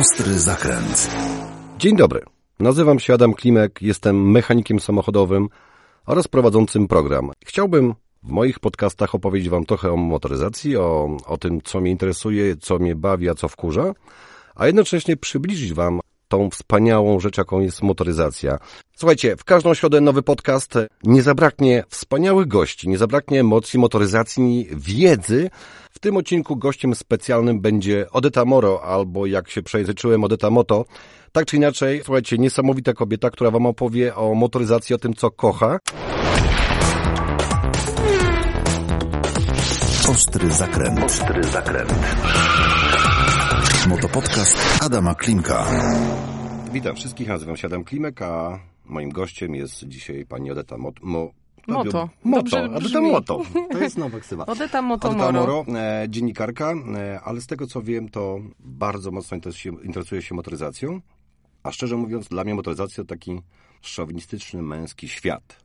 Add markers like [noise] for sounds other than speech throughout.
Ostry zakręt. Dzień dobry. Nazywam się Adam Klimek, jestem mechanikiem samochodowym oraz prowadzącym program. Chciałbym w moich podcastach opowiedzieć Wam trochę o motoryzacji, o, o tym, co mnie interesuje, co mnie bawi, a co wkurza, a jednocześnie przybliżyć Wam tą wspaniałą rzecz, jaką jest motoryzacja. Słuchajcie, w każdą środę nowy podcast. Nie zabraknie wspaniałych gości, nie zabraknie emocji, motoryzacji, wiedzy. W tym odcinku gościem specjalnym będzie Odeta Moro, albo jak się przejrzyczyłem, Odeta Moto. Tak czy inaczej, słuchajcie, niesamowita kobieta, która Wam opowie o motoryzacji, o tym, co kocha. Ostry zakręt. Ostry zakręt. Motopodcast Adama Klimka. Witam wszystkich, nazywam się Adam Klimek, a moim gościem jest dzisiaj pani Odeta Mot... Mo... Moto. Moto, Dobrze Odeta brzmi. Moto. To jest [laughs] nowa ksywa. Odeta Moto Odeta Moro. Moro, e, dziennikarka, e, ale z tego co wiem, to bardzo mocno interesuje, interesuje się motoryzacją. A szczerze mówiąc, dla mnie motoryzacja to taki szowinistyczny, męski świat.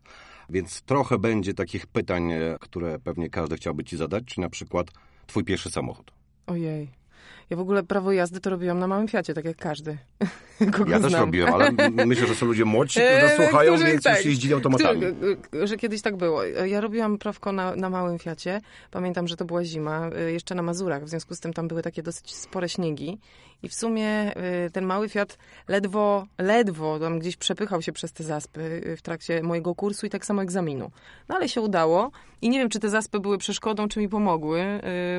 Więc trochę będzie takich pytań, e, które pewnie każdy chciałby ci zadać, czy na przykład twój pierwszy samochód. Ojej. Ja w ogóle prawo jazdy to robiłam na małym Fiacie, tak jak każdy. [laughs] Kogo Ja też znam. robiłem, ale myślę, że są ludzie młodsi, którzy [laughs] E, nas słuchają, którzy- więc tak, już jeździli automatami. którzy- że kiedyś tak było. Ja robiłam prawko na, na małym Fiacie. Pamiętam, że to była zima, y, jeszcze na Mazurach. W związku z tym tam były takie dosyć spore śniegi. I w sumie y, ten mały Fiat ledwo, ledwo tam gdzieś przepychał się przez te zaspy w trakcie mojego kursu i tak samo egzaminu. No ale się udało. I nie wiem, czy te zaspy były przeszkodą, czy mi pomogły,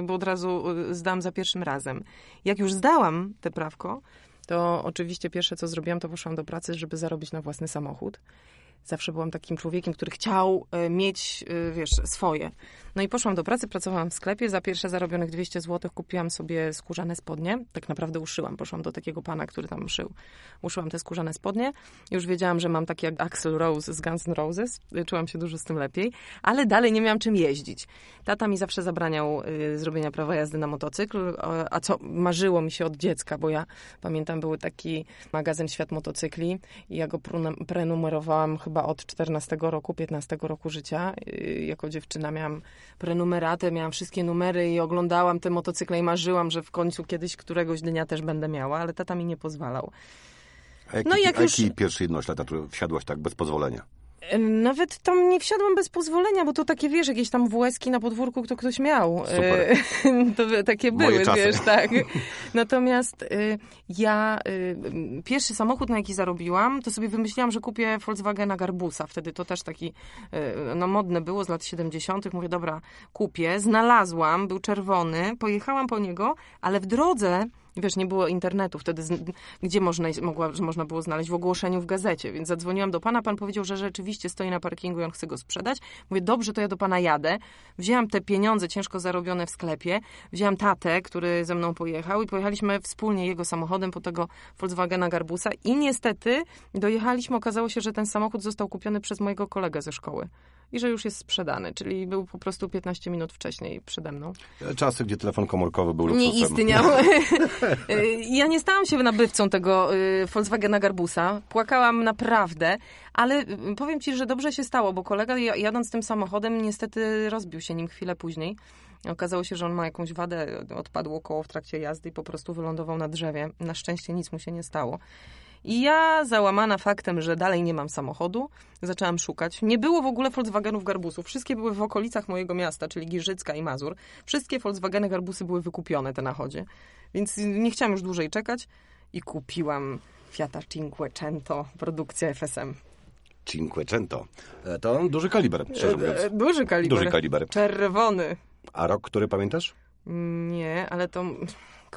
bo od razu zdam za pierwszym razem. Jak już zdałam te prawko, to oczywiście pierwsze, co zrobiłam, to poszłam do pracy, żeby zarobić na własny samochód. Zawsze byłam takim człowiekiem, który chciał e, mieć, e, wiesz, swoje. No i poszłam do pracy, pracowałam w sklepie. Za pierwsze zarobionych 200 zł kupiłam sobie skórzane spodnie. Tak naprawdę uszyłam. Poszłam do takiego pana, który tam szył. Uszyłam te skórzane spodnie. Już wiedziałam, że mam takie jak Axel Rose z Guns N' Roses. Czułam się dużo z tym lepiej. Ale dalej nie miałam czym jeździć. Tata mi zawsze zabraniał y, zrobienia prawa jazdy na motocykl, a co marzyło mi się od dziecka, bo ja pamiętam, był taki magazyn Świat Motocykli i ja go prenumerowałam chyba od 14 roku, 15 roku życia. Y, Jako dziewczyna miałam prenumeratę, miałam wszystkie numery i oglądałam te motocykle i marzyłam, że w końcu kiedyś któregoś dnia też będę miała, ale tata mi nie pozwalał. A jaki, No jak a już- jaki pierwszy jednoślad, na który wsiadłaś tak bez pozwolenia? Nawet tam nie wsiadłam bez pozwolenia, bo to takie, wiesz, jakieś tam WS-ki na podwórku, kto ktoś miał. Super. E, [laughs] to by- takie Moje były, czasy. wiesz, tak. [laughs] Natomiast y, ja y, pierwszy samochód, na jaki zarobiłam, to sobie wymyśliłam, że kupię Volkswagena Garbusa. Wtedy to też taki, y, no modne było z lat 70. Mówię, dobra, kupię. Znalazłam, był czerwony, pojechałam po niego, ale w drodze Wiesz, nie było internetu wtedy, z- gdzie można, mogła, można było znaleźć? W ogłoszeniu w gazecie, więc zadzwoniłam do pana, pan powiedział, że rzeczywiście stoi na parkingu i on chce go sprzedać. Mówię, dobrze, to ja do pana jadę. Wzięłam te pieniądze ciężko zarobione w sklepie, wzięłam tatę, który ze mną pojechał i pojechaliśmy wspólnie jego samochodem po tego Volkswagena Garbusa. I niestety dojechaliśmy, okazało się, że ten samochód został kupiony przez mojego kolegę ze szkoły i że już jest sprzedany, czyli był po prostu 15 minut wcześniej przede mną. Czasy, gdzie telefon komórkowy był Nie istniał. [laughs] Y, ja nie stałam się nabywcą tego y, Volkswagena Garbusa. Płakałam naprawdę, ale y, powiem ci, że dobrze się stało, bo kolega ja- jadąc tym samochodem niestety rozbił się nim chwilę później. Okazało się, że on ma jakąś wadę, odpadło koło w trakcie jazdy i po prostu wylądował na drzewie. Na szczęście nic mu się nie stało. I ja, załamana faktem, że dalej nie mam samochodu, zaczęłam szukać. Nie było w ogóle Volkswagenów Garbusów. Wszystkie były w okolicach mojego miasta, czyli Giżycka i Mazur. Wszystkie Volkswageny Garbusy były wykupione, te na chodzie. Więc nie chciałam już dłużej czekać i kupiłam Fiata Cinquecento, produkcja FSM. Cinquecento. E, To duży kaliber, szczerze mówiąc. E, Duży kaliber. Duży kaliber. Czerwony. A rok, który pamiętasz? Nie, ale to...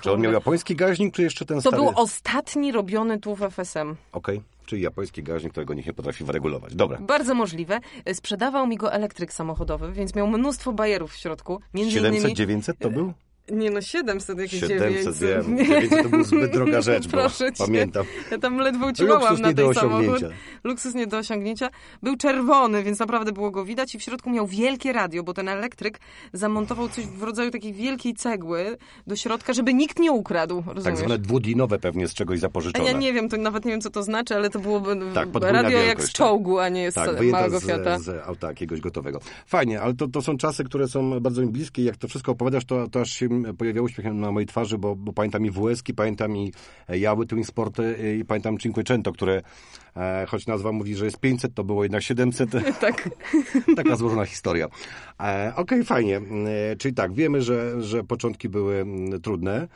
Czy on miał japoński gaźnik, czy jeszcze ten To stary? był ostatni robiony tu w FSM. Okej, czyli japoński gaźnik, którego nikt nie potrafi wyregulować. Dobra. Bardzo możliwe. Sprzedawał mi go elektryk samochodowy, więc miał mnóstwo bajerów w środku. Między 700, innymi... 900 to był? Nie no, 700 jakieś 700, 900. wiem. 900 to była zbyt droga [laughs] rzecz, bo Proszę cię. pamiętam. Ja tam ledwo Luksus na nie do ten samochód. osiągnięcia. Luksus nie do osiągnięcia. Był czerwony, więc naprawdę było go widać i w środku miał wielkie radio, bo ten elektryk zamontował coś w rodzaju takiej wielkiej cegły do środka, żeby nikt nie ukradł, rozumiesz? Tak zwane dwudinowe pewnie z czegoś A zapożyczone. ja nie wiem, to nawet nie wiem, co to znaczy, ale to było Tak, podwójna radio jak z tak. czołgu, a nie z Tak, małego Fiata. z, z auta jakiegoś gotowego. Fajnie, ale to, to są czasy, które są bardzo mi bliskie. Jak to wszystko opowiadasz, to, to aż się pojawia uśmiech na mojej twarzy, bo, bo pamiętam i WSki, pamiętam i Jały Twin Sporty i pamiętam Cinquecento, które e, choć nazwa mówi, że jest 500, to było jednak 700. [laughs] [laughs] Tak. Taka złożona historia. E, Okej, okay, fajnie. E, czyli tak, wiemy, że, że początki były trudne,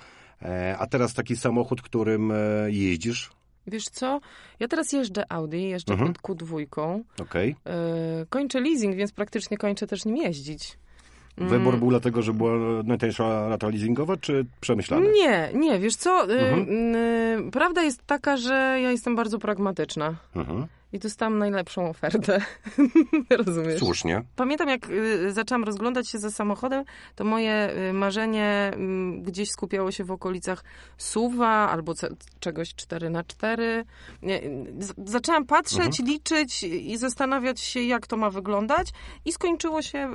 e, a teraz taki samochód, którym e, jeździsz, Wiesz co? Ja teraz jeżdżę Audi, jeżdżę Mhm. Q2. okej. Yy, kończę leasing, więc praktycznie kończę też nim jeździć. Mm. Wybór był dlatego, że była najtańsza rata leasingowa, czy przemyślany? Nie, nie, wiesz co? Yy, Mhm. yy, prawda jest taka, że ja jestem bardzo pragmatyczna. Mhm. I dostałam najlepszą ofertę. [laughs] Rozumiesz? Słusznie. Pamiętam, jak y, zaczęłam rozglądać się za samochodem, to moje y, marzenie y, gdzieś skupiało się w okolicach SUV-a albo czegoś 4 na 4 Nie, z- Zaczęłam patrzeć, liczyć i zastanawiać się, jak to ma wyglądać i skończyło się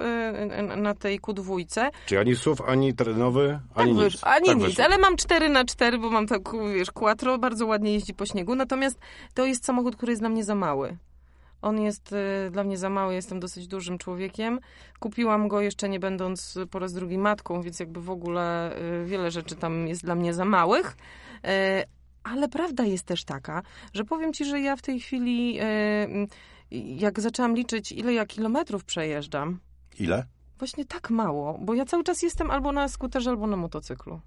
y, na tej Q2. Czyli ani SUV, ani terenowy, ani tak nic. wysz- ani tak nic, wyszło. ale mam 4 na 4 bo mam tak, wiesz, quattro, bardzo ładnie jeździ po śniegu, natomiast to jest samochód, który jest dla mnie za mały. On jest y, dla mnie za mały, jestem dosyć dużym człowiekiem. Kupiłam go jeszcze nie będąc po raz drugi matką, więc jakby w ogóle y, wiele rzeczy tam jest dla mnie za małych. Y, ale prawda jest też taka, że powiem ci, że ja w tej chwili, y, jak zaczęłam liczyć, ile ja kilometrów przejeżdżam, Ile? Właśnie tak mało, bo ja cały czas jestem albo na skuterze, albo na motocyklu.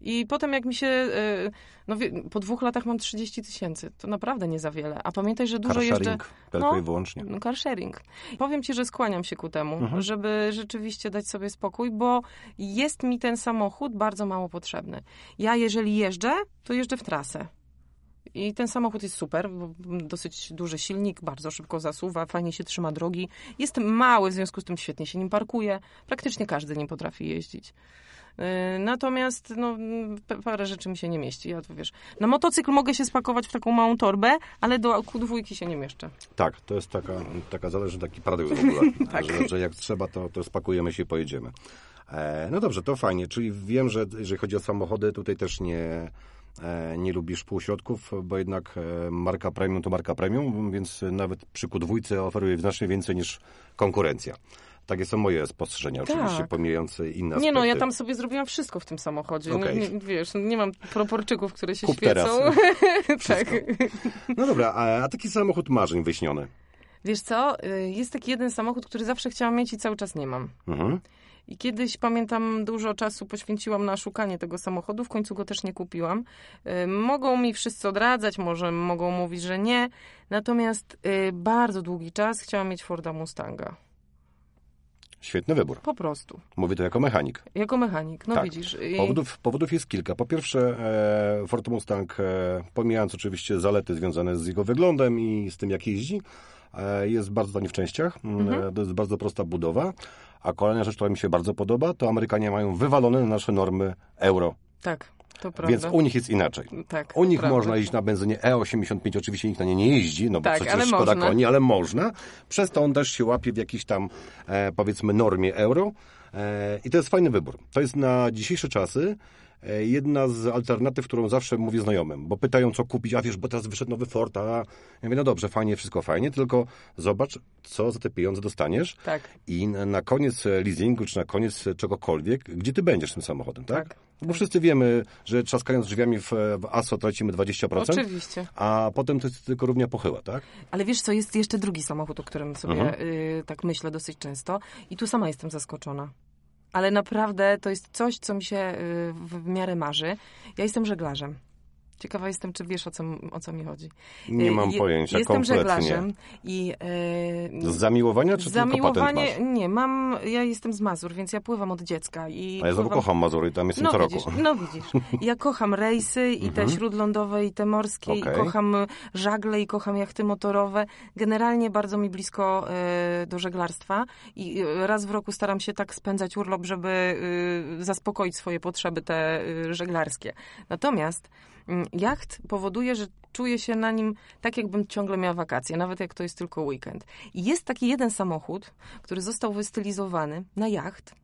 I potem jak mi się, e, no po dwóch latach mam 30 tysięcy, to naprawdę nie za wiele. A pamiętaj, że dużo Car jeżdżę... tylko No. i wyłącznie. No, car sharing. Powiem ci, że skłaniam się ku temu, Mhm. żeby rzeczywiście dać sobie spokój, bo jest mi ten samochód bardzo mało potrzebny. Ja jeżeli jeżdżę, to jeżdżę w trasę. I ten samochód jest super, bo dosyć duży silnik, bardzo szybko zasuwa, fajnie się trzyma drogi. Jest mały, w związku z tym świetnie się nim parkuje. Praktycznie każdy nim potrafi jeździć. Yy, Natomiast no, parę rzeczy mi się nie mieści. Ja to wiesz, na motocykl mogę się spakować w taką małą torbę, ale do Q2 się nie mieszczę. Tak, to jest taka, taka zależy taki paradoks w ogóle, [laughs] Tak. że, że jak trzeba, to, to spakujemy się i pojedziemy. E, no dobrze, to fajnie, czyli wiem, że jeżeli chodzi o samochody, tutaj też nie, e, nie lubisz półśrodków, bo jednak e, marka premium to marka premium, więc nawet przy Q2 oferuje znacznie więcej niż konkurencja. Takie są moje spostrzeżenia, Tak. oczywiście pomijając inne aspekty. Nie no, ja tam sobie zrobiłam wszystko w tym samochodzie. Nie, nie, wiesz, nie mam proporczyków, które się Kup świecą. [laughs] tak. No dobra, a, a taki samochód marzeń wyśniony? Wiesz co, y, jest taki jeden samochód, który zawsze chciałam mieć i cały czas nie mam. Mhm. I kiedyś, pamiętam, dużo czasu poświęciłam na szukanie tego samochodu, w końcu go też nie kupiłam. Y, Mogą mi wszyscy odradzać, może mogą mówić, że nie, natomiast y, bardzo długi czas chciałam mieć Forda Mustanga. Świetny wybór. Po prostu. Mówię to jako mechanik. Jako mechanik, no Tak. widzisz. I- Powodów, powodów jest kilka. Po pierwsze, e, Ford Mustang, e, pomijając oczywiście zalety związane z jego wyglądem i z tym, jak jeździ, e, jest bardzo tani w częściach. Mhm. E, to jest bardzo prosta budowa. A kolejna rzecz, która mi się bardzo podoba, to Amerykanie mają wywalone na nasze normy euro. Tak. Więc u nich jest inaczej. tak, U nich prawda. można jeździć na benzynie E85, oczywiście nikt na nie nie jeździ, no bo Tak, przecież szkoda można. koni, ale można. Przez to on też się łapie w jakiejś tam, e, powiedzmy, normie euro. E, I to jest fajny wybór. To jest na dzisiejsze czasy jedna z alternatyw, którą zawsze mówię znajomym, bo pytają, co kupić, a wiesz, bo teraz wyszedł nowy Ford, a ja mówię, no dobrze, fajnie, wszystko fajnie, tylko zobacz, co za te pieniądze dostaniesz Tak. i na, koniec e, leasingu, czy na koniec e, czegokolwiek, gdzie ty będziesz tym samochodem, tak? Tak. Bo wszyscy wiemy, że trzaskając drzwiami w, w ASO tracimy 20%, Oczywiście. a potem to jest tylko równia pochyła, tak? Ale wiesz co, jest jeszcze drugi samochód, o którym sobie Mhm. y, tak myślę dosyć często i tu sama jestem zaskoczona. Ale naprawdę to jest coś, co mi się y, w, w miarę marzy. Ja jestem żeglarzem. Ciekawa jestem, czy wiesz, o co, o co mi chodzi. Nie Y, mam pojęcia, Jestem kompletnie. żeglarzem i... y, Z zamiłowania, czy tylko patent Zamiłowanie, masz? nie, mam, ja jestem z Mazur, więc ja pływam od dziecka i A ja znowu pływam... kocham Mazury, tam jestem No co widzisz, roku. no widzisz. Ja kocham rejsy i te śródlądowe, i te morskie, Okej. i kocham żagle, i kocham jachty motorowe. Generalnie bardzo mi blisko e, do żeglarstwa i e, raz w roku staram się tak spędzać urlop, żeby e, zaspokoić swoje potrzeby te e, żeglarskie. Natomiast jacht powoduje, że czuję się na nim tak, jakbym ciągle miała wakacje, nawet jak to jest tylko weekend. I jest taki jeden samochód, który został wystylizowany na jacht,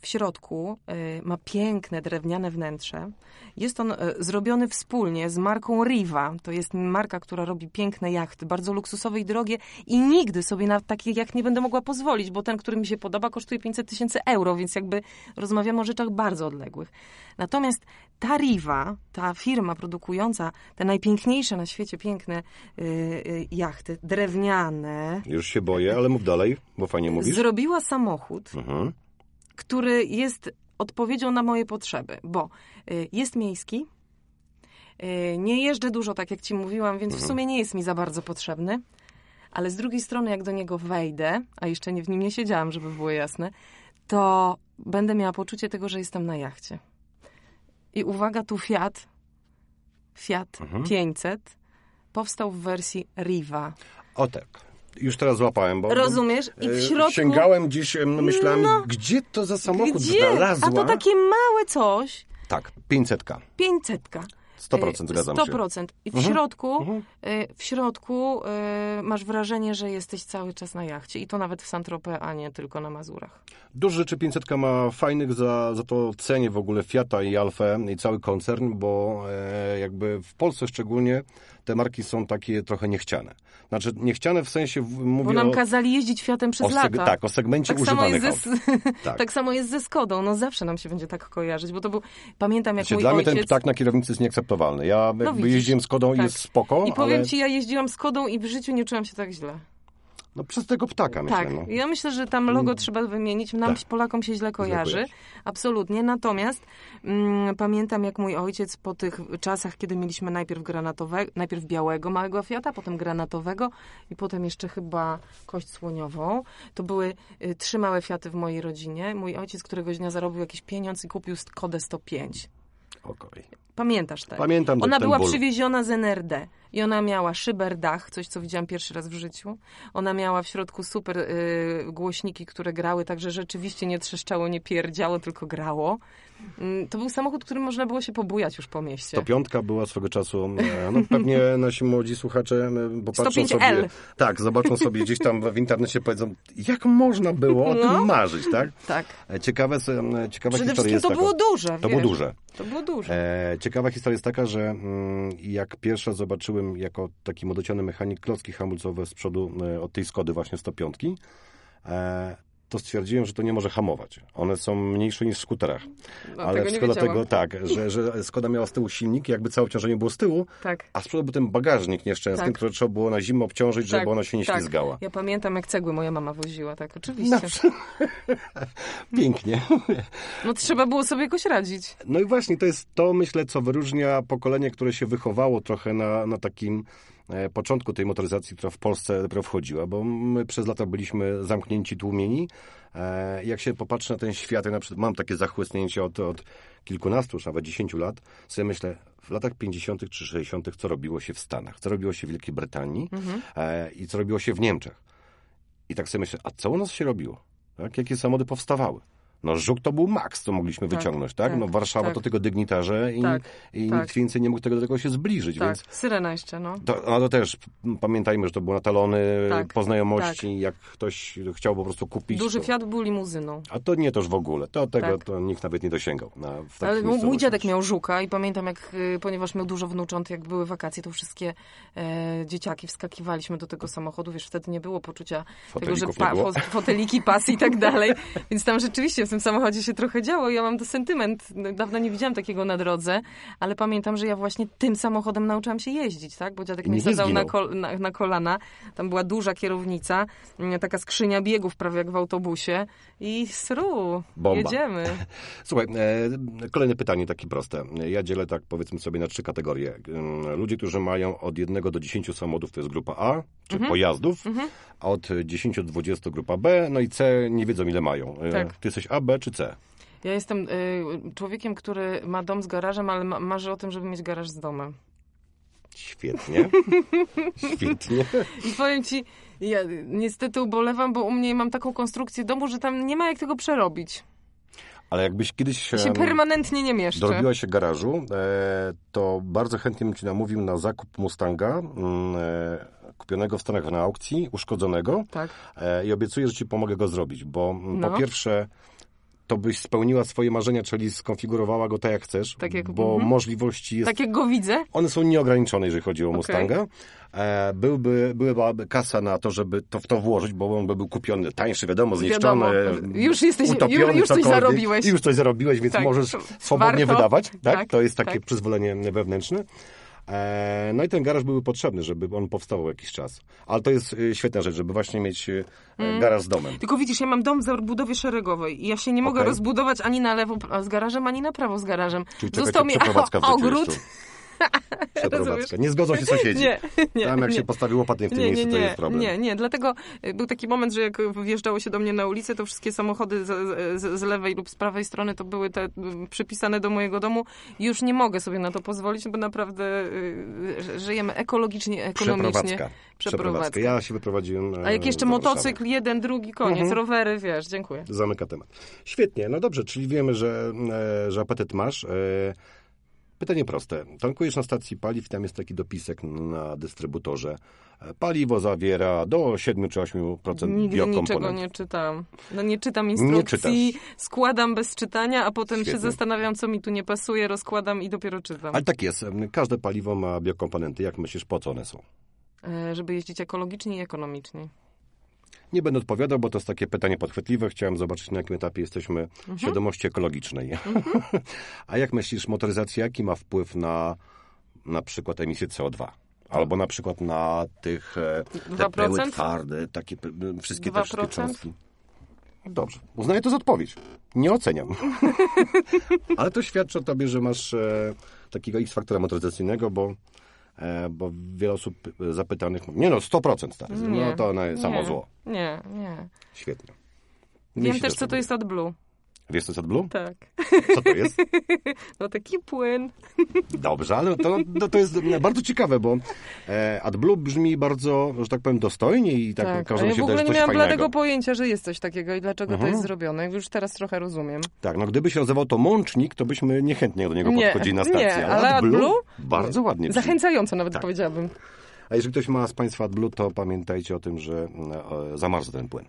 W środku e, ma piękne drewniane wnętrze. Jest on e, zrobiony wspólnie z marką Riva. To jest marka, która robi piękne jachty, bardzo luksusowe i drogie i nigdy sobie na taki jacht nie będę mogła pozwolić, bo ten, który mi się podoba, kosztuje 500 tysięcy euro, więc jakby rozmawiamy o rzeczach bardzo odległych. Natomiast ta Riva, ta firma produkująca te najpiękniejsze na świecie piękne jachty, drewniane, Już się boję, ale mów dalej, bo fajnie mówisz. zrobiła samochód, Mhm. Który jest odpowiedzią na moje potrzeby, bo y, jest miejski, y, nie jeżdżę dużo, tak jak ci mówiłam, więc w sumie nie jest mi za bardzo potrzebny, ale z drugiej strony, jak do niego wejdę, a jeszcze nie w nim nie siedziałam, żeby było jasne, to będę miała poczucie tego, że jestem na jachcie. I uwaga, tu Fiat, Fiat 500 powstał w wersji Riva. O tak. Już teraz złapałem, bo... Rozumiesz? I w e, środku... Sięgałem gdzieś, em, myślałem, No. gdzie to za samochód Gdzie? znalazła? A to takie małe coś, Tak, 500. 500. 100% zgadzam się. 100%. I w Mhm. środku, Mhm. y, w środku y, masz wrażenie, że jesteś cały czas na jachcie. I to nawet w Saint-Tropez, a nie tylko na Mazurach. Dużo rzeczy 500 ma fajnych, za, za to cenię w ogóle Fiata i Alfę i cały koncern, bo e, jakby w Polsce szczególnie te marki są takie trochę niechciane. Znaczy niechciane w sensie, mówię Bo nam o, kazali jeździć Fiatem przez lata. tak, o segmencie Tak samo, używanych jest ze. [laughs] Tak. tak samo jest ze Skodą. No zawsze nam się będzie tak kojarzyć, bo to był... Pamiętam, jak Znaczy, mój dla mnie ojciec... ten ptak na kierownicy jest nieakceptowalny. Ja jakby widzisz, jeździłem Skodą i tak. jest spoko, I powiem ale ci, ja jeździłam Skodą i w życiu nie czułam się tak źle. No, przez tego ptaka myślę. Tak, No. ja myślę, że tam logo trzeba wymienić. Nam, Tak. Polakom się źle kojarzy. kojarzy. Absolutnie. Natomiast mm, pamiętam, jak mój ojciec po tych czasach, kiedy mieliśmy najpierw granatowego, najpierw białego małego Fiata, potem granatowego i potem jeszcze chyba kość słoniową. To były y, trzy małe Fiaty w mojej rodzinie. Mój ojciec któregoś dnia zarobił jakiś pieniądz i kupił Kodę 105. Okej. Pamiętasz te? Pamiętam Ona ten była ból. przywieziona z NRD i ona miała szyberdach, coś co widziałam pierwszy raz w życiu. Ona miała w środku super y, głośniki, które grały, także rzeczywiście nie trzeszczało, nie pierdziało, tylko grało. Mm, To był samochód, którym można było się pobujać już po mieście. 105 była swego czasu, e, no pewnie [laughs] nasi młodzi słuchacze e, popatrzą 105L. sobie, tak, zobaczą sobie gdzieś tam w internecie, powiedzą, jak można było o No. tym marzyć, tak? Tak. E, Ciekawe, e, ciekawa Przede historia wszystkim jest to było duże. To wiesz. było duże. To było duże. Ciekawa historia jest taka, że mm, jak pierwsza zobaczyłem jako taki młodociany mechanik klocki hamulcowe z przodu e, od tej Skody właśnie 105, e, to stwierdziłem, że to nie może hamować. One są mniejsze niż w skuterach. No, Ale szkoda tego tak, że, że Skoda miała z tyłu silnik, jakby całe obciążenie było z tyłu, Tak. a z przodu był ten bagażnik nieszczęsny, Tak. który trzeba było na zimę obciążyć, żeby Tak, ona się nie tak. ślizgała. Ja pamiętam, jak cegły moja mama woziła, tak, oczywiście. No, [laughs] Pięknie. No trzeba było sobie jakoś radzić. No i właśnie to jest to, myślę, co wyróżnia pokolenie, które się wychowało trochę na, na takim początku tej motoryzacji, która w Polsce dopiero wchodziła, bo my przez lata byliśmy zamknięci, tłumieni. E, jak się popatrzy na ten świat, ja na przykład mam takie zachłysnięcie od, od kilkunastu, już nawet dziesięciu lat, sobie myślę, w latach 50. czy 60., co robiło się w Stanach, co robiło się w Wielkiej Brytanii e, i co robiło się w Niemczech. I tak sobie myślę, a co u nas się robiło? Tak? Jakie samochody powstawały? No żuk to był maks, co mogliśmy Tak, wyciągnąć, tak? tak, no Warszawa tak. to tylko dygnitarze i, Tak, i tak. nikt więcej nie mógł tego do tego się zbliżyć, Tak, więc syrena jeszcze, no. to, no to też pamiętajmy, że to było na talony Tak, po znajomości, jak ktoś chciał po prostu kupić. Duży to, Fiat był limuzyną. A to nie toż w ogóle, to tego to nikt nawet nie dosięgał. Na, Ale mój- dziadek miał żuka i pamiętam, jak, y, ponieważ miał dużo wnucząt, jak były wakacje, to wszystkie e, dzieciaki wskakiwaliśmy do tego samochodu. Wiesz, wtedy nie było poczucia tego, że Fotelików nie było. fo- foteliki, pasy i tak [laughs] dalej. Więc tam rzeczywiście w tym samochodzie się trochę działo. Ja mam to sentyment. Dawno nie widziałam takiego na drodze, ale pamiętam, że ja właśnie tym samochodem nauczyłam się jeździć, tak? Bo dziadek mnie sadzał na, kol- na, na kolana. Tam była duża kierownica, mm, taka skrzynia biegów prawie jak w autobusie i sru, Bomba. jedziemy. [laughs] Słuchaj, e, kolejne pytanie takie proste. Ja dzielę tak powiedzmy sobie na trzy kategorie. Ym, Ludzie, którzy mają od jednego do 10 samochodów, to jest grupa A, czy Mhm. pojazdów, a od 10 do 20 grupa B, no i C nie wiedzą ile mają. E, Tak. Ty jesteś A, B czy C? Ja jestem y, człowiekiem, który ma dom z garażem, ale ma, marzy o tym, żeby mieć garaż z domem. Świetnie. [laughs] Świetnie. I powiem ci, ja niestety ubolewam, bo u mnie mam taką konstrukcję domu, że tam nie ma jak tego przerobić. Ale jakbyś kiedyś się em, permanentnie nie mieszczę. dorobiła się garażu, e, to bardzo chętnie bym Ci namówił na zakup Mustanga, mm, e, kupionego w Stanach na aukcji, uszkodzonego Tak. e, i obiecuję, że Ci pomogę go zrobić, bo mm, No. po pierwsze to byś spełniła swoje marzenia, czyli skonfigurowała go tak jak chcesz, Tak jak- bo mhm. możliwości jest Tak jak go widzę, one są nieograniczone, jeżeli chodzi o Mustanga. E, byłby, byłaby kasa na to, żeby to w to włożyć, bo on by był kupiony tańszy, wiadomo, zniszczony, Wiadomo. Już jesteś- utopiony, już- coś zarobiłeś. Już coś zarobiłeś, więc Tak. możesz swobodnie Warto. wydawać. Tak? Tak, To jest takie tak. przyzwolenie wewnętrzne. E, no i ten garaż byłby potrzebny, żeby on powstawał jakiś czas. Ale to jest e, świetna rzecz, żeby właśnie mieć e, Mm. garaż z domem. Tylko widzisz, ja mam dom w zabudowie szeregowej i ja się nie mogę Okej. rozbudować ani na lewo z garażem, ani na prawo z garażem. Czyli Został mi [laughs] ogród. [laughs] Przeprowadzka. Nie zgodzą się sąsiedzi. [laughs] Nie, nie, Tam jak nie. się postawi łopatnie w tym Nie, nie, miejscu, to nie, jest problem. nie, nie, dlatego y, był taki moment, że jak wjeżdżało się do mnie na ulicę, to wszystkie samochody z, z, z lewej lub z prawej strony to były te przypisane do mojego domu. Już nie mogę sobie na to pozwolić, bo naprawdę y, żyjemy ekologicznie, ekonomicznie. Przeprowadzka. Przeprowadzka. Ja się wyprowadziłem. e, A jak jeszcze motocykl, jeden, drugi, koniec, Mhm. rowery, wiesz, dziękuję. Zamyka temat. Świetnie, no dobrze, czyli wiemy, że, e, że apetyt masz. E, Pytanie proste. Tankujesz na stacji paliw, tam jest taki dopisek na dystrybutorze. E, Paliwo zawiera do 7 czy 8% Nigdy niczego nie czytam. No nie czytam instrukcji, składam bez czytania, a potem się Świetnie. zastanawiam, co mi tu nie pasuje, rozkładam i dopiero czytam. Ale tak jest. Każde paliwo ma biokomponenty. Jak myślisz, po co one są? E, Żeby jeździć ekologicznie i ekonomicznie. Nie będę odpowiadał, bo to jest takie pytanie podchwytliwe. Chciałem zobaczyć, na jakim etapie jesteśmy Mhm. świadomości ekologicznej. [laughs] A jak myślisz, motoryzacja jaki ma wpływ na na przykład emisję CO2? Albo na przykład na tych e, te 2%? pyły twarde, takie wszystkie te wszystkie 2%? cząstki. Dobrze, uznaję to za odpowiedź. Nie oceniam. [laughs] Ale to świadczy o tobie, że masz e, takiego X-faktora motoryzacyjnego, bo, bo wiele osób zapytanych mówi, nie no, 100% stary, Nie, no to na samo nie, zło. Nie, nie. Świetnie. Wiem też, co to jest AdBlue. Wiesz, co jest AdBlue? Tak. Co to jest? [laughs] No taki płyn. Dobrze, ale to, to, to jest bardzo ciekawe, bo e, AdBlue brzmi bardzo, że tak powiem, dostojnie i tak, Tak. Każdemu ja w się ogóle wydaje, nie że coś miałam fajnego. bladego pojęcia, że jest coś takiego i dlaczego Mhm. to jest zrobione. Już teraz trochę rozumiem. Tak, no gdyby się nazywał to Mącznik, to byśmy niechętnie do niego Nie, podchodzili na stację. nie, ale AdBlue? Bardzo ładnie brzmi. Zachęcająco nawet Tak. powiedziałabym. A jeżeli ktoś ma z Państwa AdBlue, to pamiętajcie o tym, że e, zamarza ten płyn.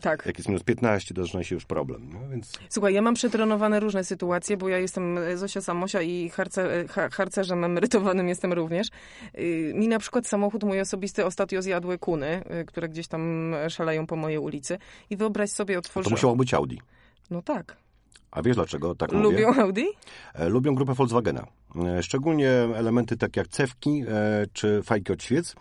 Tak. Jak jest minus 15, to zaczyna się już problem. No, więc Słuchaj, ja mam przetrenowane różne sytuacje, bo ja jestem e, Zosia Samosia i harce, ha, harcerzem emerytowanym jestem również. Y, Mi na przykład samochód mój osobisty ostatnio zjadły kuny, y, które gdzieś tam szaleją po mojej ulicy. I wyobraź sobie, to otworzyłem... musiało być Audi. No tak. A wiesz dlaczego tak mówię? Lubią Audi? E, Lubią grupę Volkswagena. E, Szczególnie elementy takie jak cewki e, czy fajki od świec.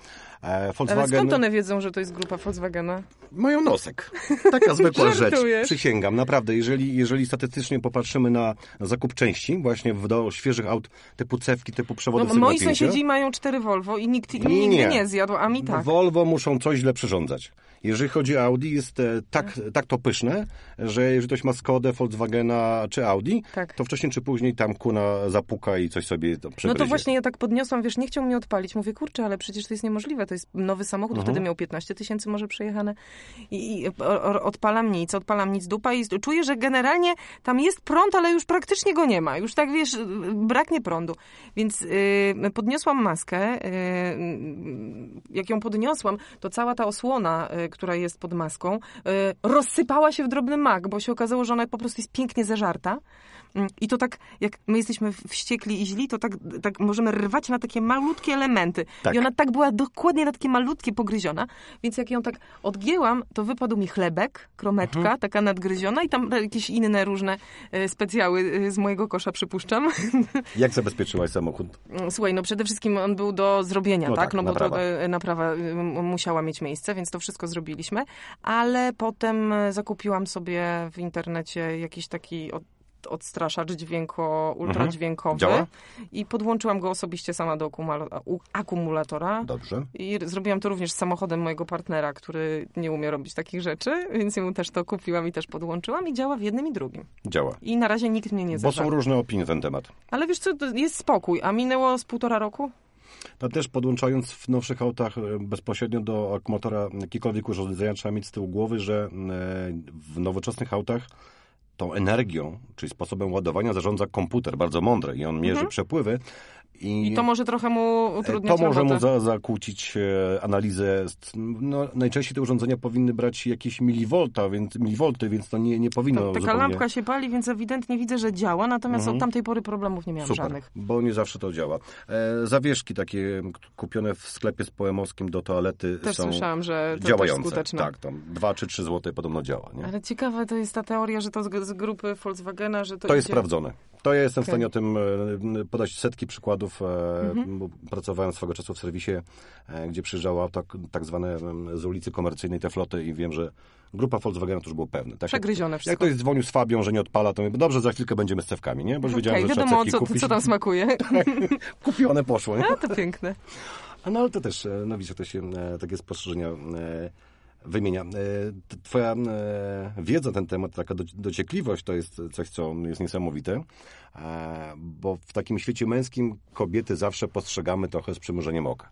E, Ale Volkswagen skąd one wiedzą, że to jest grupa Volkswagena? mają nosek. Taka zwykła [laughs] rzecz. Przysięgam, naprawdę. Jeżeli, jeżeli statystycznie popatrzymy na, zakup części właśnie w, do świeżych aut typu cewki, typu przewody No, moi sąsiedzi mają cztery Volvo i nikt Nie, nigdy nie. nie zjadł, a mi tak. Volvo muszą coś źle przyrządzać. Jeżeli chodzi o Audi, jest e, tak, tak to pyszne, że jeżeli ktoś ma Skodę, Volkswagena czy Audi, Tak. to wcześniej czy później tam kuna zapuka i coś sobie to No przegryzie. to właśnie ja tak podniosłam, wiesz, nie chciał mnie odpalić. Mówię, kurczę, ale przecież to jest niemożliwe. To jest nowy samochód, Mhm. wtedy miał 15 tysięcy może przejechane. I, i odpalam nic, odpalam nic dupa i czuję, że generalnie tam jest prąd, ale już praktycznie go nie ma. Już tak, wiesz, braknie prądu. Więc y, podniosłam maskę. Y, jak ją podniosłam, to cała ta osłona, y, która jest pod maską, y, rozsypała się w drobny mak, bo się okazało, że ona po prostu jest pięknie zeżarta. Mm, I to tak, jak my jesteśmy wściekli i źli, to tak, tak możemy rwać na takie malutkie elementy. Tak. I ona tak była dokładnie na takie malutkie pogryziona, więc jak ją tak odgięłam, to wypadł mi chlebek, kromeczka, Mhm. taka nadgryziona i tam jakieś inne różne e, specjały e, z mojego kosza, przypuszczam. [laughs] Jak zabezpieczyłaś samochód? Słuchaj, no przede wszystkim on był do zrobienia, No tak? tak, No bo naprawa. to e, naprawa e, m- musiała mieć miejsce, więc to wszystko zrobiliśmy. Ale potem e, zakupiłam sobie w internecie jakiś taki odstraszacz dźwięko, ultradźwiękowy Działa? i podłączyłam go osobiście sama do akumulatora. Dobrze. I zrobiłam to również z samochodem mojego partnera, który nie umie robić takich rzeczy, więc mu też to kupiłam i też podłączyłam i działa w jednym i drugim. Działa. I na razie nikt mnie nie Bo są różne opinie na ten temat. Ale wiesz co, jest spokój, a minęło z półtora roku? No też podłączając w nowszych autach e, bezpośrednio do akumulatora jakiekolwiek urządzenia, trzeba mieć z tyłu głowy, że e, w nowoczesnych autach tą energią, czyli sposobem ładowania zarządza komputer, bardzo mądry i on mierzy przepływy I to może trochę mu utrudniać To może robotę. mu za, zakłócić e, analizę. No, najczęściej te urządzenia powinny brać jakieś milivolta, więc, milivolty, więc to nie, nie powinno Ta, taka zupełnie... lampka się pali, więc ewidentnie widzę, że działa, natomiast od tamtej pory problemów nie miałam Super, żadnych. bo nie zawsze to działa. E, zawieszki takie kupione w sklepie z poemowskim do toalety Też są słyszałam, że to działające. też skuteczne. Tak, tam 2 czy 3 złote podobno działa. Nie? Ale ciekawe to jest ta teoria, że to z, z grupy Volkswagena, że to To jest idzie... sprawdzone. To ja jestem w Okej. stanie o tym e, podać setki przykładów. E, Mhm. Pracowałem swego czasu w serwisie, e, gdzie przyjeżdżało tak, tak zwane em, z ulicy komercyjnej te floty i wiem, że grupa Volkswagena to już było pewne. Tak? Przegryzione Jak wszystko. ktoś dzwonił z Fabią, że nie odpala, to mówię, dobrze, za chwilkę będziemy z cewkami, nie? Bo już wiedziałem, Okej, że wiadomo, co, kupić. co tam smakuje. [laughs] Kupione poszło, nie? A, to piękne. No ale to też, e, no widzisz, to się takie spostrzeżenia wymienia. Twoja wiedza na ten temat, taka doci- dociekliwość to jest coś, co jest niesamowite, bo w takim świecie męskim kobiety zawsze postrzegamy trochę z przymrużeniem oka.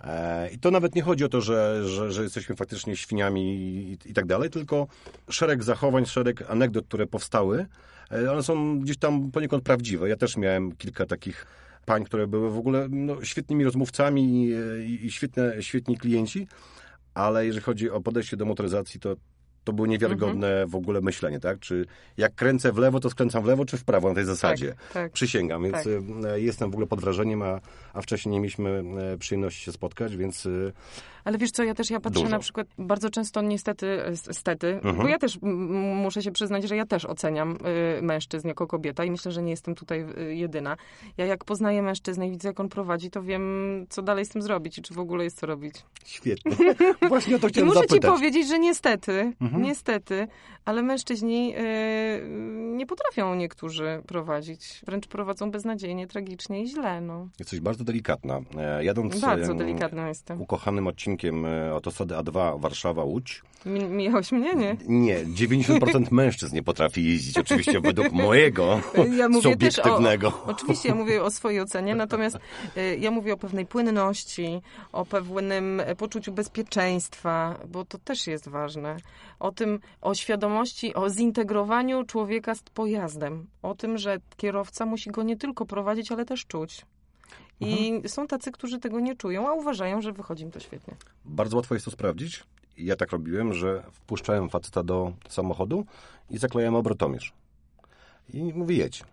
E, I to nawet nie chodzi o to, że, że, że jesteśmy faktycznie świniami i, i tak dalej, tylko szereg zachowań, szereg anegdot, które powstały, e, one są gdzieś tam poniekąd prawdziwe. Ja też miałem kilka takich pań, które były w ogóle no, świetnymi rozmówcami i, i, i świetne, świetni klienci, ale jeżeli chodzi o podejście do motoryzacji, to to było niewiarygodne w ogóle myślenie, tak? Czy jak kręcę w lewo, to skręcam w lewo, czy w prawo na tej zasadzie? tak. Przysięgam, więc Tak. e, jestem w ogóle pod wrażeniem, a, a wcześniej nie mieliśmy e, przyjemności się spotkać, więc e, Ale wiesz co, ja też ja patrzę Dużo. na przykład bardzo często niestety, e, stety, Mhm. bo ja też muszę się przyznać, że ja też oceniam y, mężczyzn jako kobieta i myślę, że nie jestem tutaj y, jedyna. Ja jak poznaję mężczyznę i widzę, jak on prowadzi, to wiem, co dalej z tym zrobić i czy w ogóle jest co robić. świetnie. [laughs] Właśnie o to I chciałem muszę ci zapytać. powiedzieć, że niestety, Mhm. niestety, ale mężczyźni y, nie potrafią niektórzy prowadzić. Wręcz prowadzą beznadziejnie, tragicznie i źle, no. Jesteś bardzo delikatna. Jadąc Bardzo delikatna jestem. ukochanym odcinkiem e, autostrady A2 Warszawa-Łódź, Mi, mnie, nie? nie, 90% [laughs] mężczyzn nie potrafi jeździć, oczywiście według mojego Ja mówię też o, subiektywnego. Oczywiście ja mówię o swojej ocenie, natomiast y, ja mówię o pewnej płynności, o pewnym e, poczuciu bezpieczeństwa, bo to też jest ważne. O tym, o świadomości, o zintegrowaniu człowieka z pojazdem. O tym, że kierowca musi go nie tylko prowadzić, ale też czuć. I są tacy, którzy tego nie czują, a uważają, że wychodzi im to świetnie. Bardzo łatwo jest to sprawdzić. Ja tak robiłem, że wpuszczałem faceta do samochodu i zaklejałem obrotomierz. I mówię, jedź.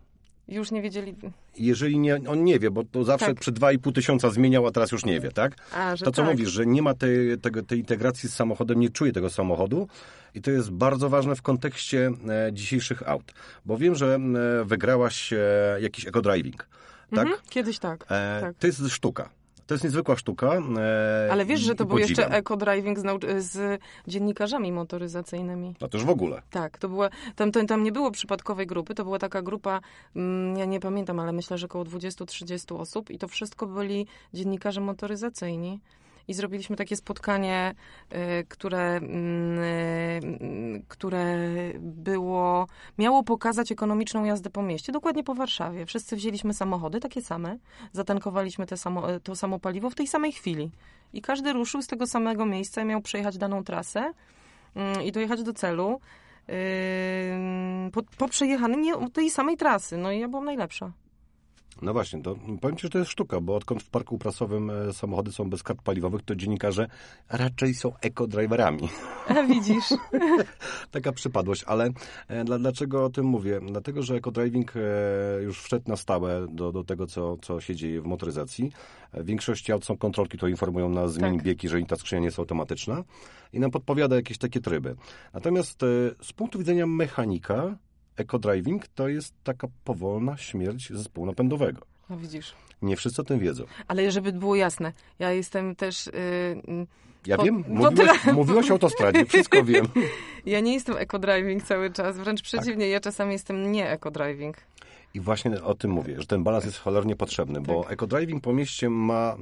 Już nie wiedzieli. Jeżeli nie, on nie wie, bo to zawsze Tak. przy 2,5 tysiąca zmieniał, a teraz już nie wie, tak? A, że To, co tak. mówisz, że nie ma tej, tej integracji z samochodem, nie czuje tego samochodu i to jest bardzo ważne w kontekście e, dzisiejszych aut. Bo wiem, że e, wygrałaś e, jakiś eco-driving, tak? Mhm, Kiedyś tak. E, tak. To jest sztuka. To jest niezwykła sztuka. E, Ale wiesz, że to był jeszcze eco-driving z, z dziennikarzami motoryzacyjnymi. No to już w ogóle. Tak, to była, tam, tam, tam nie było przypadkowej grupy, to była taka grupa, mm, ja nie pamiętam, ale myślę, że około 20-30 osób i to wszystko byli dziennikarze motoryzacyjni. I zrobiliśmy takie spotkanie, y, które, mm, y, które było, miało pokazać ekonomiczną jazdę po mieście, dokładnie po Warszawie. Wszyscy wzięliśmy samochody, takie same, zatankowaliśmy te samo, to samo paliwo w tej samej chwili. I każdy ruszył z tego samego miejsca miał przejechać daną trasę mm, i dojechać do celu po, po przejechanej tej samej trasy. No i ja byłam najlepsza. No właśnie, to powiem Ci, że to jest sztuka, bo odkąd w parku prasowym e, samochody są bez kart paliwowych, to dziennikarze raczej są eco-driverami. A widzisz? [laughs] Taka przypadłość, ale e, dla, dlaczego o tym mówię? Dlatego, że eco-driving e, już wszedł na stałe do, do tego, co, co się dzieje w motoryzacji. W większości aut są kontrolki, które informują nas zmień Tak. bieg, jeżeli ta skrzynia nie jest automatyczna i nam podpowiada jakieś takie tryby. Natomiast z punktu widzenia mechanika, eco-driving to jest taka powolna śmierć zespołu napędowego. No widzisz. Nie wszyscy o tym wiedzą. Ale żeby było jasne, ja jestem też... Yy, Ja Po- wiem, po mówiłaś, tyle- mówiłaś o autostradzie, wszystko wiem. [laughs] ja nie jestem eco-driving cały czas, wręcz przeciwnie, ja czasami jestem nie eco-driving. I właśnie o tym mówię, że ten balans jest cholernie potrzebny, bo Tak. eco-driving po mieście ma,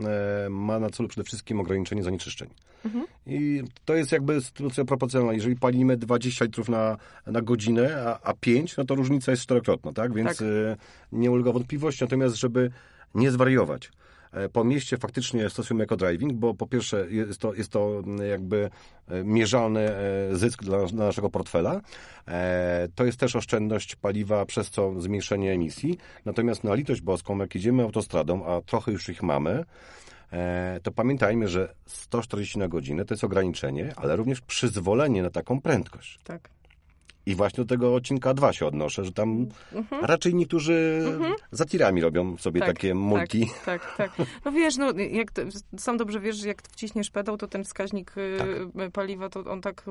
e, ma na celu przede wszystkim ograniczenie zanieczyszczeń. Mhm. I to jest jakby sytuacja proporcjonalna. Jeżeli palimy 20 litrów na, na godzinę, a, a 5, no to różnica jest czterokrotna, tak? Więc Tak. e, nie ulega wątpliwości. Natomiast, żeby nie zwariować, po mieście faktycznie stosujemy eco-driving, bo po pierwsze jest to, jest to jakby e, mierzalny e, zysk dla, dla naszego portfela. E, To jest też oszczędność paliwa, przez co zmniejszenie emisji. Natomiast na litość boską, jak jedziemy autostradą, a trochę już ich mamy, e, to pamiętajmy, że 140 na godzinę to jest ograniczenie, ale również przyzwolenie na taką prędkość. Tak. I właśnie do tego odcinka 2 się odnoszę, że tam raczej niektórzy za tirami robią sobie Mhm. Tak, takie multi. Tak, tak, tak. No wiesz, no, jak to, sam dobrze wiesz, że jak wciśniesz pedał, to ten wskaźnik y, Tak. paliwa, to on tak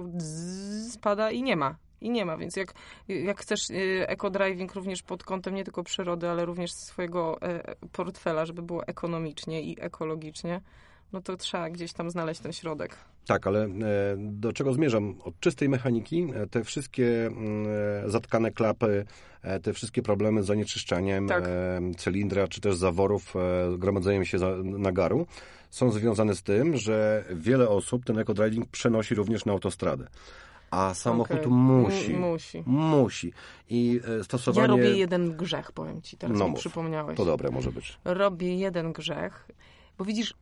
spada i nie ma. I nie ma, więc jak, jak chcesz y, eco-driving również pod kątem nie tylko przyrody, ale również swojego e, portfela, żeby było ekonomicznie i ekologicznie, no to trzeba gdzieś tam znaleźć ten środek. Tak, ale e, do czego zmierzam? Od czystej mechaniki e, te wszystkie mm, e, zatkane klapy, te wszystkie problemy z zanieczyszczaniem Tak. cylindra, czy też zaworów, gromadzeniem się za, nagaru, są związane z tym, że wiele osób ten eco-driving przenosi również na autostradę. A samochód Okej. musi. Musi. Musi. I stosowanie... Ja robię jeden grzech, powiem ci, teraz No mi mów. przypomniałeś. To dobre może być. robię jeden grzech, bo widzisz,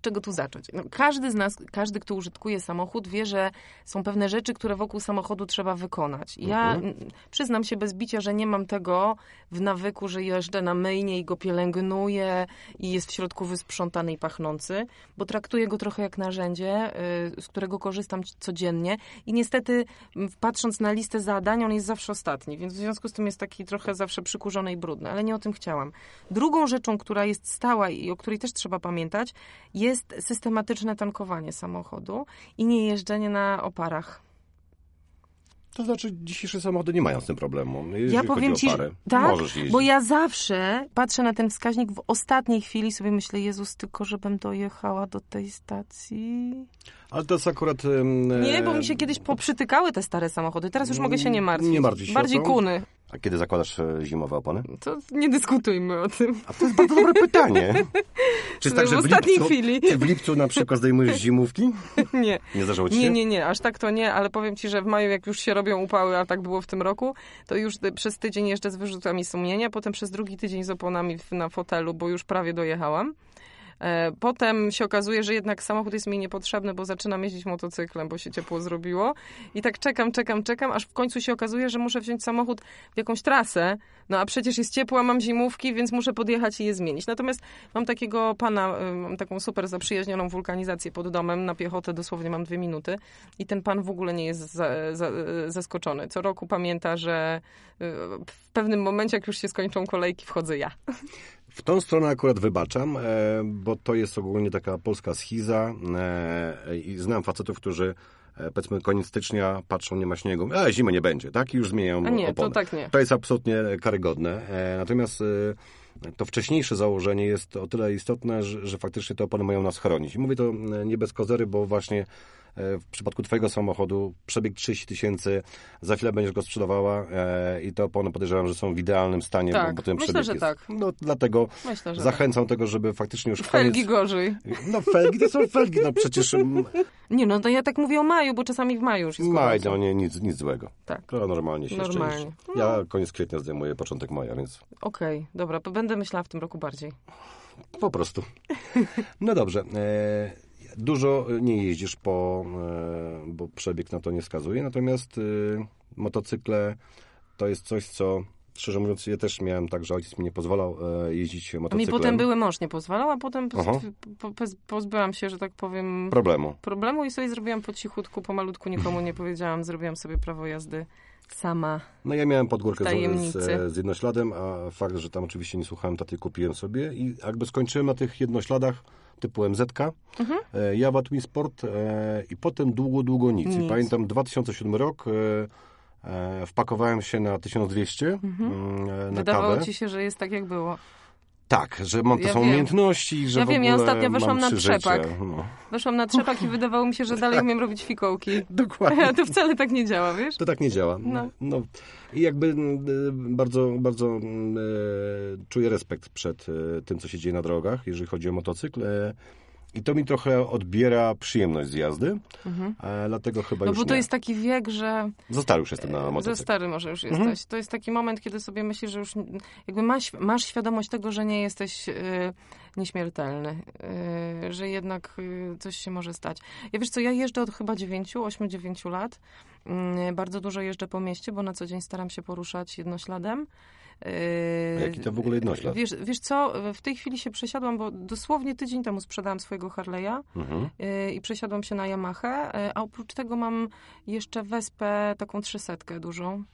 czego tu zacząć? No, każdy z nas, każdy, kto użytkuje samochód, wie, że są pewne rzeczy, które wokół samochodu trzeba wykonać. Ja Mhm. przyznam się bez bicia, że nie mam tego w nawyku, że jeżdżę na myjnie i go pielęgnuję i jest w środku wysprzątany i pachnący, bo traktuję go trochę jak narzędzie, y, z którego korzystam codziennie i niestety patrząc na listę zadań, on jest zawsze ostatni, więc w związku z tym jest taki trochę zawsze przykurzony i brudny, ale nie o tym chciałam. Drugą rzeczą, która jest stała i o której też trzeba pamiętać, jest systematyczne tankowanie samochodu i nie jeżdżenie na oparach. To znaczy, dzisiejsze samochody nie mają z tym problemu. Ja powiem ci, parę, tak, bo ja zawsze patrzę na ten wskaźnik w ostatniej chwili sobie myślę, Jezus, tylko żebym dojechała do tej stacji. Ale to jest akurat... em, Nie, bo mi się kiedyś poprzytykały te stare samochody. Teraz już mogę się nie martwić. Nie martw się Bardziej kuny. A kiedy zakładasz e, zimowe opony? To nie dyskutujmy o tym. A to jest bardzo dobre pytanie. Czy jest tak, W że w ostatniej lipcu, chwili. Ty w lipcu na przykład zdejmujesz zimówki? [laughs] nie. Nie zdarzało ci się? Nie, nie, nie, aż tak to nie, ale powiem ci, że w maju, jak już się robią upały, a tak było w tym roku, to już y, przez tydzień jeżdżę z wyrzutami sumienia, potem przez drugi tydzień z oponami na fotelu, bo już prawie dojechałam. E, Potem się okazuje, że jednak samochód jest mi niepotrzebny, bo zaczynam jeździć motocyklem, bo się ciepło zrobiło. I tak czekam, czekam, czekam, aż w końcu się okazuje, że muszę wziąć samochód w jakąś trasę. No a przecież jest ciepło, mam zimówki, więc muszę podjechać i je zmienić. Natomiast mam takiego pana, y, mam taką super zaprzyjaźnioną wulkanizację pod domem. Na piechotę dosłownie mam dwie minuty. I ten pan w ogóle nie jest za, za, zaskoczony. Co roku pamięta, że w pewnym momencie, jak już się skończą kolejki, wchodzę ja. W tą stronę akurat wybaczam, e, bo to jest ogólnie taka polska schiza e, i znam facetów, którzy e, powiedzmy koniec stycznia patrzą, nie ma śniegu, a zimy nie będzie, tak? I już zmieniają A nie, to tak nie. To jest absolutnie karygodne. Natomiast to wcześniejsze założenie jest o tyle istotne, że, że faktycznie te opony mają nas chronić. I mówię to nie bez kozery, bo właśnie w przypadku Twojego samochodu przebieg 30 tysięcy, za chwilę będziesz go sprzedawała e, i te opony podejrzewam, że są w idealnym stanie, Tak, bo, bo ten myślę, przebieg że jest. tak. No dlatego Myślę, że zachęcam do tego, żeby faktycznie już Felgi koniec... gorzej. No felgi to są felgi, no przecież [laughs] Nie, no to ja tak mówię o maju, bo czasami w maju już jest maj, no nie, nic, nic złego. Tak. To normalnie się jeszcze Normalnie. jeździ. Ja koniec kwietnia zdejmuję początek maja, więc Okej, dobra, to będę myślała w tym roku bardziej. Po prostu. No dobrze. E, dużo nie jeździsz, po, e, bo przebieg na to nie wskazuje, natomiast e, motocykle to jest coś, co szczerze mówiąc, ja też miałem tak, że ojciec mi nie pozwalał e, jeździć A mi motocyklem. potem były mąż nie pozwalał, a potem Aha. pozbyłam się, że tak powiem, Problemu. problemu i sobie zrobiłam po cichutku, pomalutku, nikomu nie powiedziałam, zrobiłam sobie prawo jazdy sama. No ja miałem podgórkę z, z, z jednośladem, a fakt, że tam oczywiście nie słuchałem taty, kupiłem sobie i jakby skończyłem na tych jednośladach typu MZ, Mhm. e, Jawa Twin Sport e, i potem długo, długo nic. I Nic. pamiętam 2007 rok, e, wpakowałem się na 1200 mm, e, na Mhm. Wydawało kawę. ci się, że jest tak, jak było. Tak, że mam to Ja są wiem. umiejętności, że Ja w wiem, ja ostatnio weszłam na trzepak. No. Weszłam na trzepak i wydawało mi się, że dalej umiem robić fikołki. [laughs] Dokładnie. [laughs] To wcale tak nie działa, wiesz? To tak nie działa. No. No. I jakby mm, y, bardzo, bardzo mm, e, czuję respekt przed e, tym, co się dzieje na drogach, jeżeli chodzi o motocykl. E, I to mi trochę odbiera przyjemność z jazdy, e, dlatego chyba Mhm. No już bo to nie. jest taki wiek, że Za stary już jestem na za motocyklu. stary może już Mhm. jesteś. To jest taki moment, kiedy sobie myślisz, że już jakby masz, masz świadomość tego, że nie jesteś y, nieśmiertelny, y, że jednak y, coś się może stać. Ja wiesz co, ja jeżdżę od chyba 9, 8-9 lat. Y, bardzo dużo jeżdżę po mieście, bo na co dzień staram się poruszać jednośladem. A jaki to w ogóle jednoślad? Wiesz, wiesz co, w tej chwili się przesiadłam, bo dosłownie tydzień temu sprzedałam swojego Harley'a Mhm. y, i przesiadłam się na Yamaha, y, a oprócz tego mam jeszcze Wespę, taką trzysetkę dużą.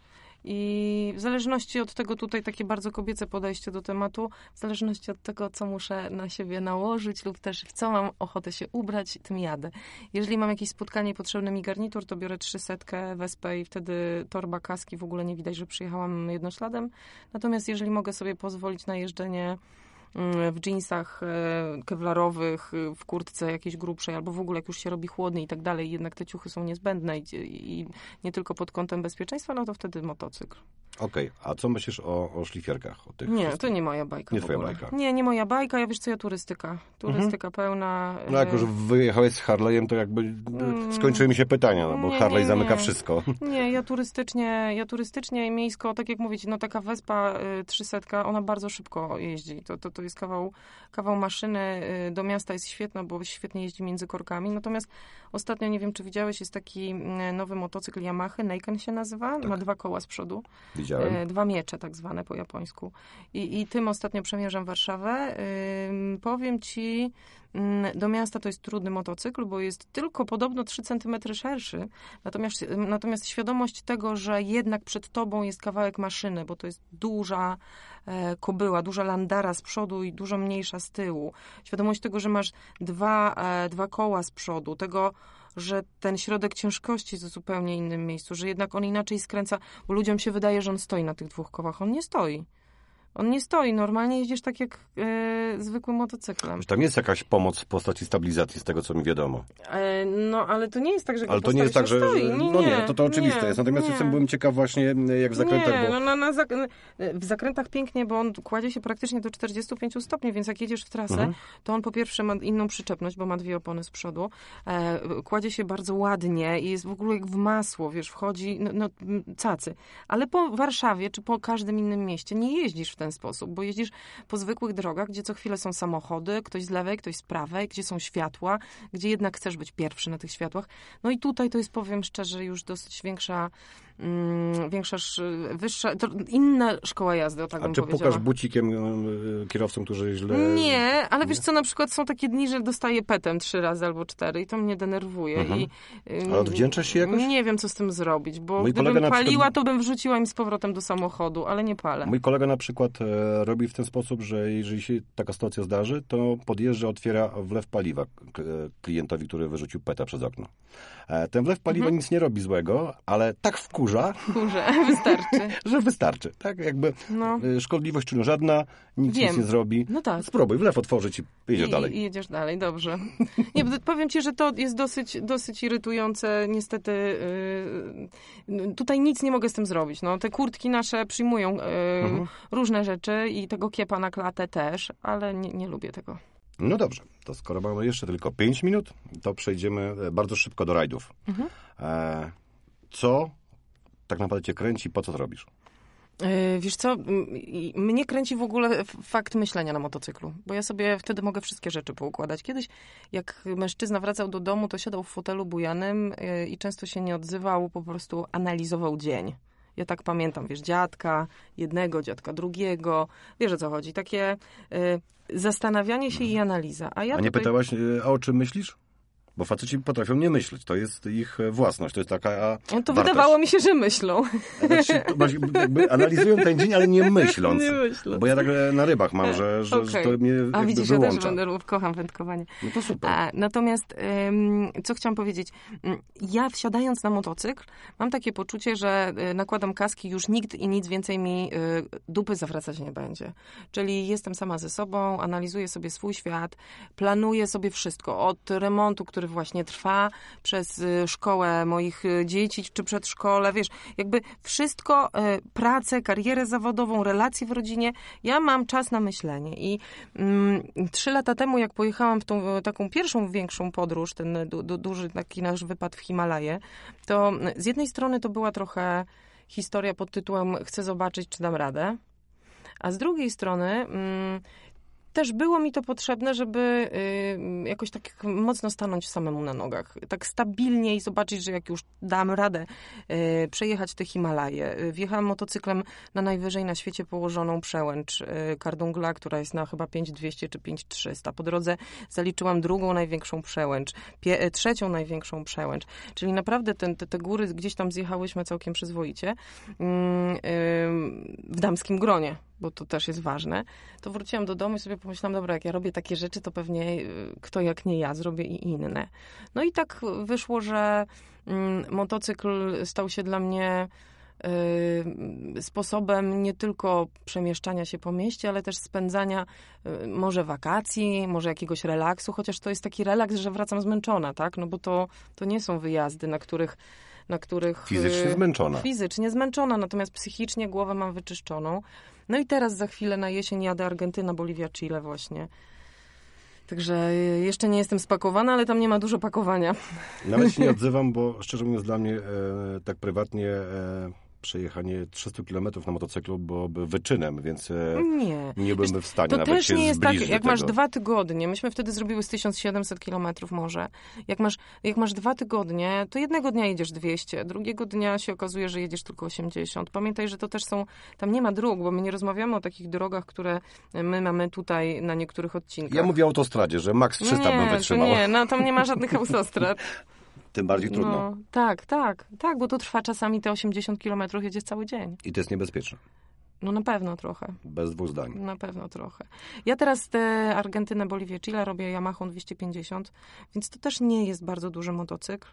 I w zależności od tego, tutaj takie bardzo kobiece podejście do tematu, w zależności od tego, co muszę na siebie nałożyć lub też w co mam ochotę się ubrać, tym jadę. Jeżeli mam jakieś spotkanie i potrzebny mi garnitur, to biorę trzysetkę, wespę i wtedy torba, kaski, w ogóle nie widać, że przyjechałam jednośladem. Natomiast jeżeli mogę sobie pozwolić na jeżdżenie w jeansach e, kewlarowych, e, w kurtce jakiejś grubszej, albo w ogóle jak już się robi chłodny i tak dalej, jednak te ciuchy są niezbędne i, i nie tylko pod kątem bezpieczeństwa, no to wtedy motocykl. Okej, a co myślisz o, o szlifierkach? O tych Nie, wszystkich? to nie moja bajka Nie twoja bajka. Nie, nie moja bajka, ja wiesz co, ja turystyka. Turystyka pełna. No jak e, już wyjechałeś z Harley'em, to jakby Mm. skończyły mi się pytania, no bo Nie, Harley nie, zamyka nie. wszystko. Nie, ja turystycznie, ja turystycznie i miejsko, tak jak mówić, no taka Vespa y, 300, ona bardzo szybko jeździ. To, to, to jest kawał, kawał maszyny. y, Do miasta jest świetna, bo świetnie jeździ między korkami. Natomiast ostatnio, nie wiem czy widziałeś, jest taki y, nowy motocykl Yamaha, Neiken się nazywa, ma dwa koła z przodu. Widziałem. E, Dwa miecze tak zwane po japońsku. I, i tym ostatnio przemierzam Warszawę. Ym, powiem ci, mm, do miasta to jest trudny motocykl, bo jest tylko podobno 3 cm szerszy. Natomiast, natomiast świadomość tego, że jednak przed tobą jest kawałek maszyny, bo to jest duża kobyła, duża landara z przodu i dużo mniejsza z tyłu. Świadomość tego, że masz dwa, e, dwa koła z przodu, tego, że ten środek ciężkości jest w zupełnie innym miejscu, że jednak on inaczej skręca, bo ludziom się wydaje, że on stoi na tych dwóch kołach. On nie stoi. On nie stoi. Normalnie jeździsz tak jak e, zwykłym motocyklem. Tam jest jakaś pomoc w postaci stabilizacji, z tego co mi wiadomo. E, no, ale to nie jest tak, że Ale to nie jest tak, że... stoi. no nie, to to oczywiste nie, jest. Natomiast nie. jestem, byłem ciekaw właśnie, jak w zakrętach, nie, bo... no na, na zak w zakrętach pięknie, bo on kładzie się praktycznie do 45 stopni, więc jak jedziesz w trasę, Mhm. to on po pierwsze ma inną przyczepność, bo ma dwie opony z przodu. E, kładzie się bardzo ładnie i jest w ogóle jak w masło, wiesz, wchodzi, no, no cacy. Ale po Warszawie, czy po każdym innym mieście nie jeździsz w ten sposób, bo jeździsz po zwykłych drogach, gdzie co chwilę są samochody, ktoś z lewej, ktoś z prawej, gdzie są światła, gdzie jednak chcesz być pierwszy na tych światłach. No i tutaj to jest, powiem szczerze, już dosyć większa, mm, większa, sz- wyższa, inna szkoła jazdy, o tak A bym czy powiedziała. pukasz bucikiem y, kierowcom, którzy źle... Nie, ale wiesz co, na przykład są takie dni, że dostaję petem trzy razy albo cztery i to mnie denerwuje. Mhm. I, ym, Ale odwdzięczasz się jakoś? Nie wiem, co z tym zrobić, bo Mój gdybym paliła, przykład- to bym wrzuciła im z powrotem do samochodu, ale nie palę. Mój kolega na przykład e, robi w ten sposób, że jeżeli się taka sytuacja zdarzy, to podjeżdża, otwiera wlew paliwa klientowi, który wyrzucił peta przez okno. E, ten wlew paliwa Mhm. nic nie robi złego, ale tak wkurza, Kurze, [laughs] wystarczy. [laughs] że wystarczy. Tak jakby No. e, szkodliwość czynu żadna, nic nic nie zrobi. No tak. Spróbuj wlew otworzyć i jedziesz I, dalej. I jedziesz dalej, dobrze. Nie, powiem ci, że to jest dosyć, dosyć irytujące. Niestety yy, tutaj nic nie mogę z tym zrobić. No, te kurtki nasze przyjmują yy, Mhm. różne rzeczy i tego kiepa na klatę też, ale nie, nie lubię tego. No dobrze, to skoro mamy jeszcze tylko 5 minut, to przejdziemy e, bardzo szybko do rajdów. Mhm. E, co tak naprawdę cię kręci, po co to robisz? Yy, Wiesz co, mnie kręci w ogóle fakt myślenia na motocyklu, bo ja sobie wtedy mogę wszystkie rzeczy poukładać. Kiedyś, jak mężczyzna wracał do domu, to siadał w fotelu bujanym i często się nie odzywał, po prostu analizował dzień. Ja tak pamiętam, wiesz, dziadka jednego, dziadka drugiego, wiesz o co chodzi, takie yy, zastanawianie się i analiza. A ja A nie tutaj... pytałaś, a o czym myślisz? Bo faceci potrafią nie myśleć. To jest ich e, własność. To jest taka a, No to wartość. wydawało mi się, że myślą. Znaczy, jakby analizują ten dzień, ale nie [laughs] myśląc. Nie myśląc. Bo ja tak e, na rybach mam, że, że, że Okej. to mnie A widzisz, ja wyłącza. też będę, kocham wędkowanie. No to super. A, natomiast ym, co chciałam powiedzieć? Ym, Ja wsiadając na motocykl mam takie poczucie, że nakładam kaski, już nikt i nic więcej mi y, dupy zawracać nie będzie. Czyli jestem sama ze sobą, analizuję sobie swój świat, planuję sobie wszystko. Od remontu, który właśnie trwa przez y, szkołę moich y, dzieci, czy przedszkole, wiesz, jakby wszystko, y, pracę, karierę zawodową, relacje w rodzinie, ja mam czas na myślenie i mm, trzy lata temu, jak pojechałam w tą taką pierwszą większą podróż, ten du, du, duży taki nasz wypad w Himalaje, to z jednej strony to była trochę historia pod tytułem Chcę zobaczyć, czy dam radę. A z drugiej strony mm, też było mi to potrzebne, żeby y, jakoś tak mocno stanąć samemu na nogach. Tak stabilnie i zobaczyć, że jak już dam radę y, przejechać te Himalaje. Y, wjechałam motocyklem na najwyżej na świecie położoną przełęcz Kardungla, która jest na chyba 5200 czy 5300. Po drodze zaliczyłam drugą największą przełęcz, trzecią największą przełęcz. Czyli naprawdę ten, te, te góry gdzieś tam zjechałyśmy całkiem przyzwoicie mm, w damskim gronie bo to też jest ważne, to wróciłam do domu i sobie pomyślałam, dobra, jak ja robię takie rzeczy, to pewnie y, kto jak nie ja zrobię i inne. No i tak wyszło, że mm, motocykl stał się dla mnie y, sposobem nie tylko przemieszczania się po mieście, ale też spędzania y, może wakacji, może jakiegoś relaksu, chociaż to jest taki relaks, że wracam zmęczona, tak? No bo to, to nie są wyjazdy, na których na których... Fizycznie zmęczona. Fizycznie zmęczona, natomiast psychicznie głowę mam wyczyszczoną. No i teraz za chwilę na jesień jadę Argentyna, Boliwia, Chile właśnie. Także jeszcze nie jestem spakowana, ale tam nie ma dużo pakowania. Nawet się nie [laughs] odzywam, bo szczerze mówiąc dla mnie e, tak prywatnie e, przejechanie 300 km na motocyklu byłoby wyczynem, więc e, nie, nie byłbym w stanie to nawet też się nie jest tak, jak tego. masz dwa tygodnie, myśmy wtedy zrobiły z 1700 km może, jak masz, jak masz dwa tygodnie, to jednego dnia jedziesz 200, drugiego dnia się okazuje, że jedziesz tylko 80. Pamiętaj, że to też są, tam nie ma dróg, bo my nie rozmawiamy o takich drogach, które my mamy tutaj na niektórych odcinkach. Ja mówię o autostradzie, że maks 300 nie, bym wytrzymał. Nie, no tam nie ma [laughs] żadnych autostrad. Tym bardziej trudno. No, tak, tak, tak, bo to trwa czasami te 80 km, jedzie cały dzień. I to jest niebezpieczne. No na pewno trochę. Bez dwóch zdań. Na pewno trochę. Ja teraz te Argentynę, Boliwię, Chile robię Yamaha 250, więc to też nie jest bardzo duży motocykl.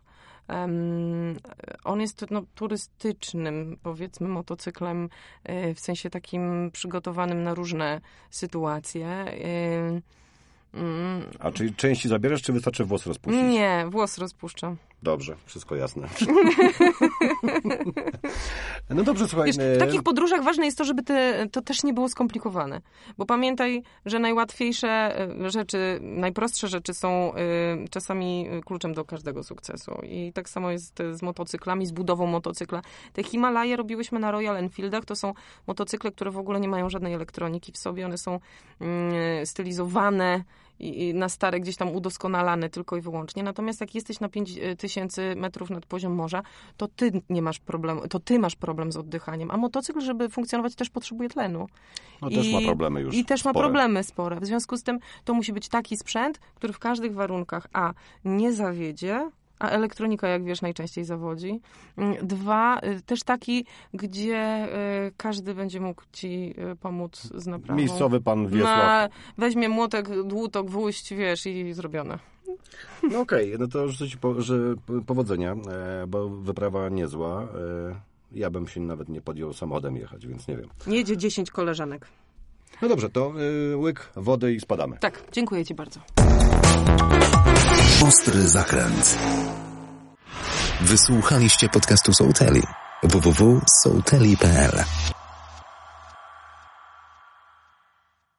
Um, on jest no, turystycznym, powiedzmy, motocyklem, y, w sensie takim przygotowanym na różne sytuacje. Mm. A czy części zabierasz, czy wystarczy włos rozpuścić? Nie, włos rozpuszczam. Dobrze, wszystko jasne. [laughs] no dobrze, słuchaj. Wiesz, w takich podróżach ważne jest to, żeby te, to też nie było skomplikowane. Bo pamiętaj, że najłatwiejsze e, rzeczy, najprostsze rzeczy są y, czasami kluczem do każdego sukcesu. I tak samo jest z motocyklami, z budową motocykla. Te Himalaje robiłyśmy na Royal Enfieldach. To są motocykle, które w ogóle nie mają żadnej elektroniki w sobie. One są y, stylizowane i, na stare gdzieś tam udoskonalane tylko i wyłącznie. Natomiast jak jesteś na 5000 metrów nad poziom morza, to ty nie masz problemu, to ty masz problem z oddychaniem. A motocykl, żeby funkcjonować, też potrzebuje tlenu. No I, też ma problemy już. I też spore. ma problemy spore. W związku z tym to musi być taki sprzęt, który w każdych warunkach A nie zawiedzie, a elektronika, jak wiesz, najczęściej zawodzi. Mm, dwa, y, też taki, gdzie y, każdy będzie mógł ci y, pomóc z naprawą. Miejscowy pan Wiesław. Na, weźmie młotek, dłutok, gwóźdź, wiesz, i zrobione. No okej, okay. no to życzę ci po, że powodzenia, e, bo wyprawa niezła. E, ja bym się nawet nie podjął samochodem jechać, więc nie wiem. Jedzie 10 koleżanek. No dobrze, to łyk wody i spadamy. Tak, dziękuję ci bardzo. Ostry zakręt. Wysłuchaliście podcastu Sołteli. www.sołteli.pl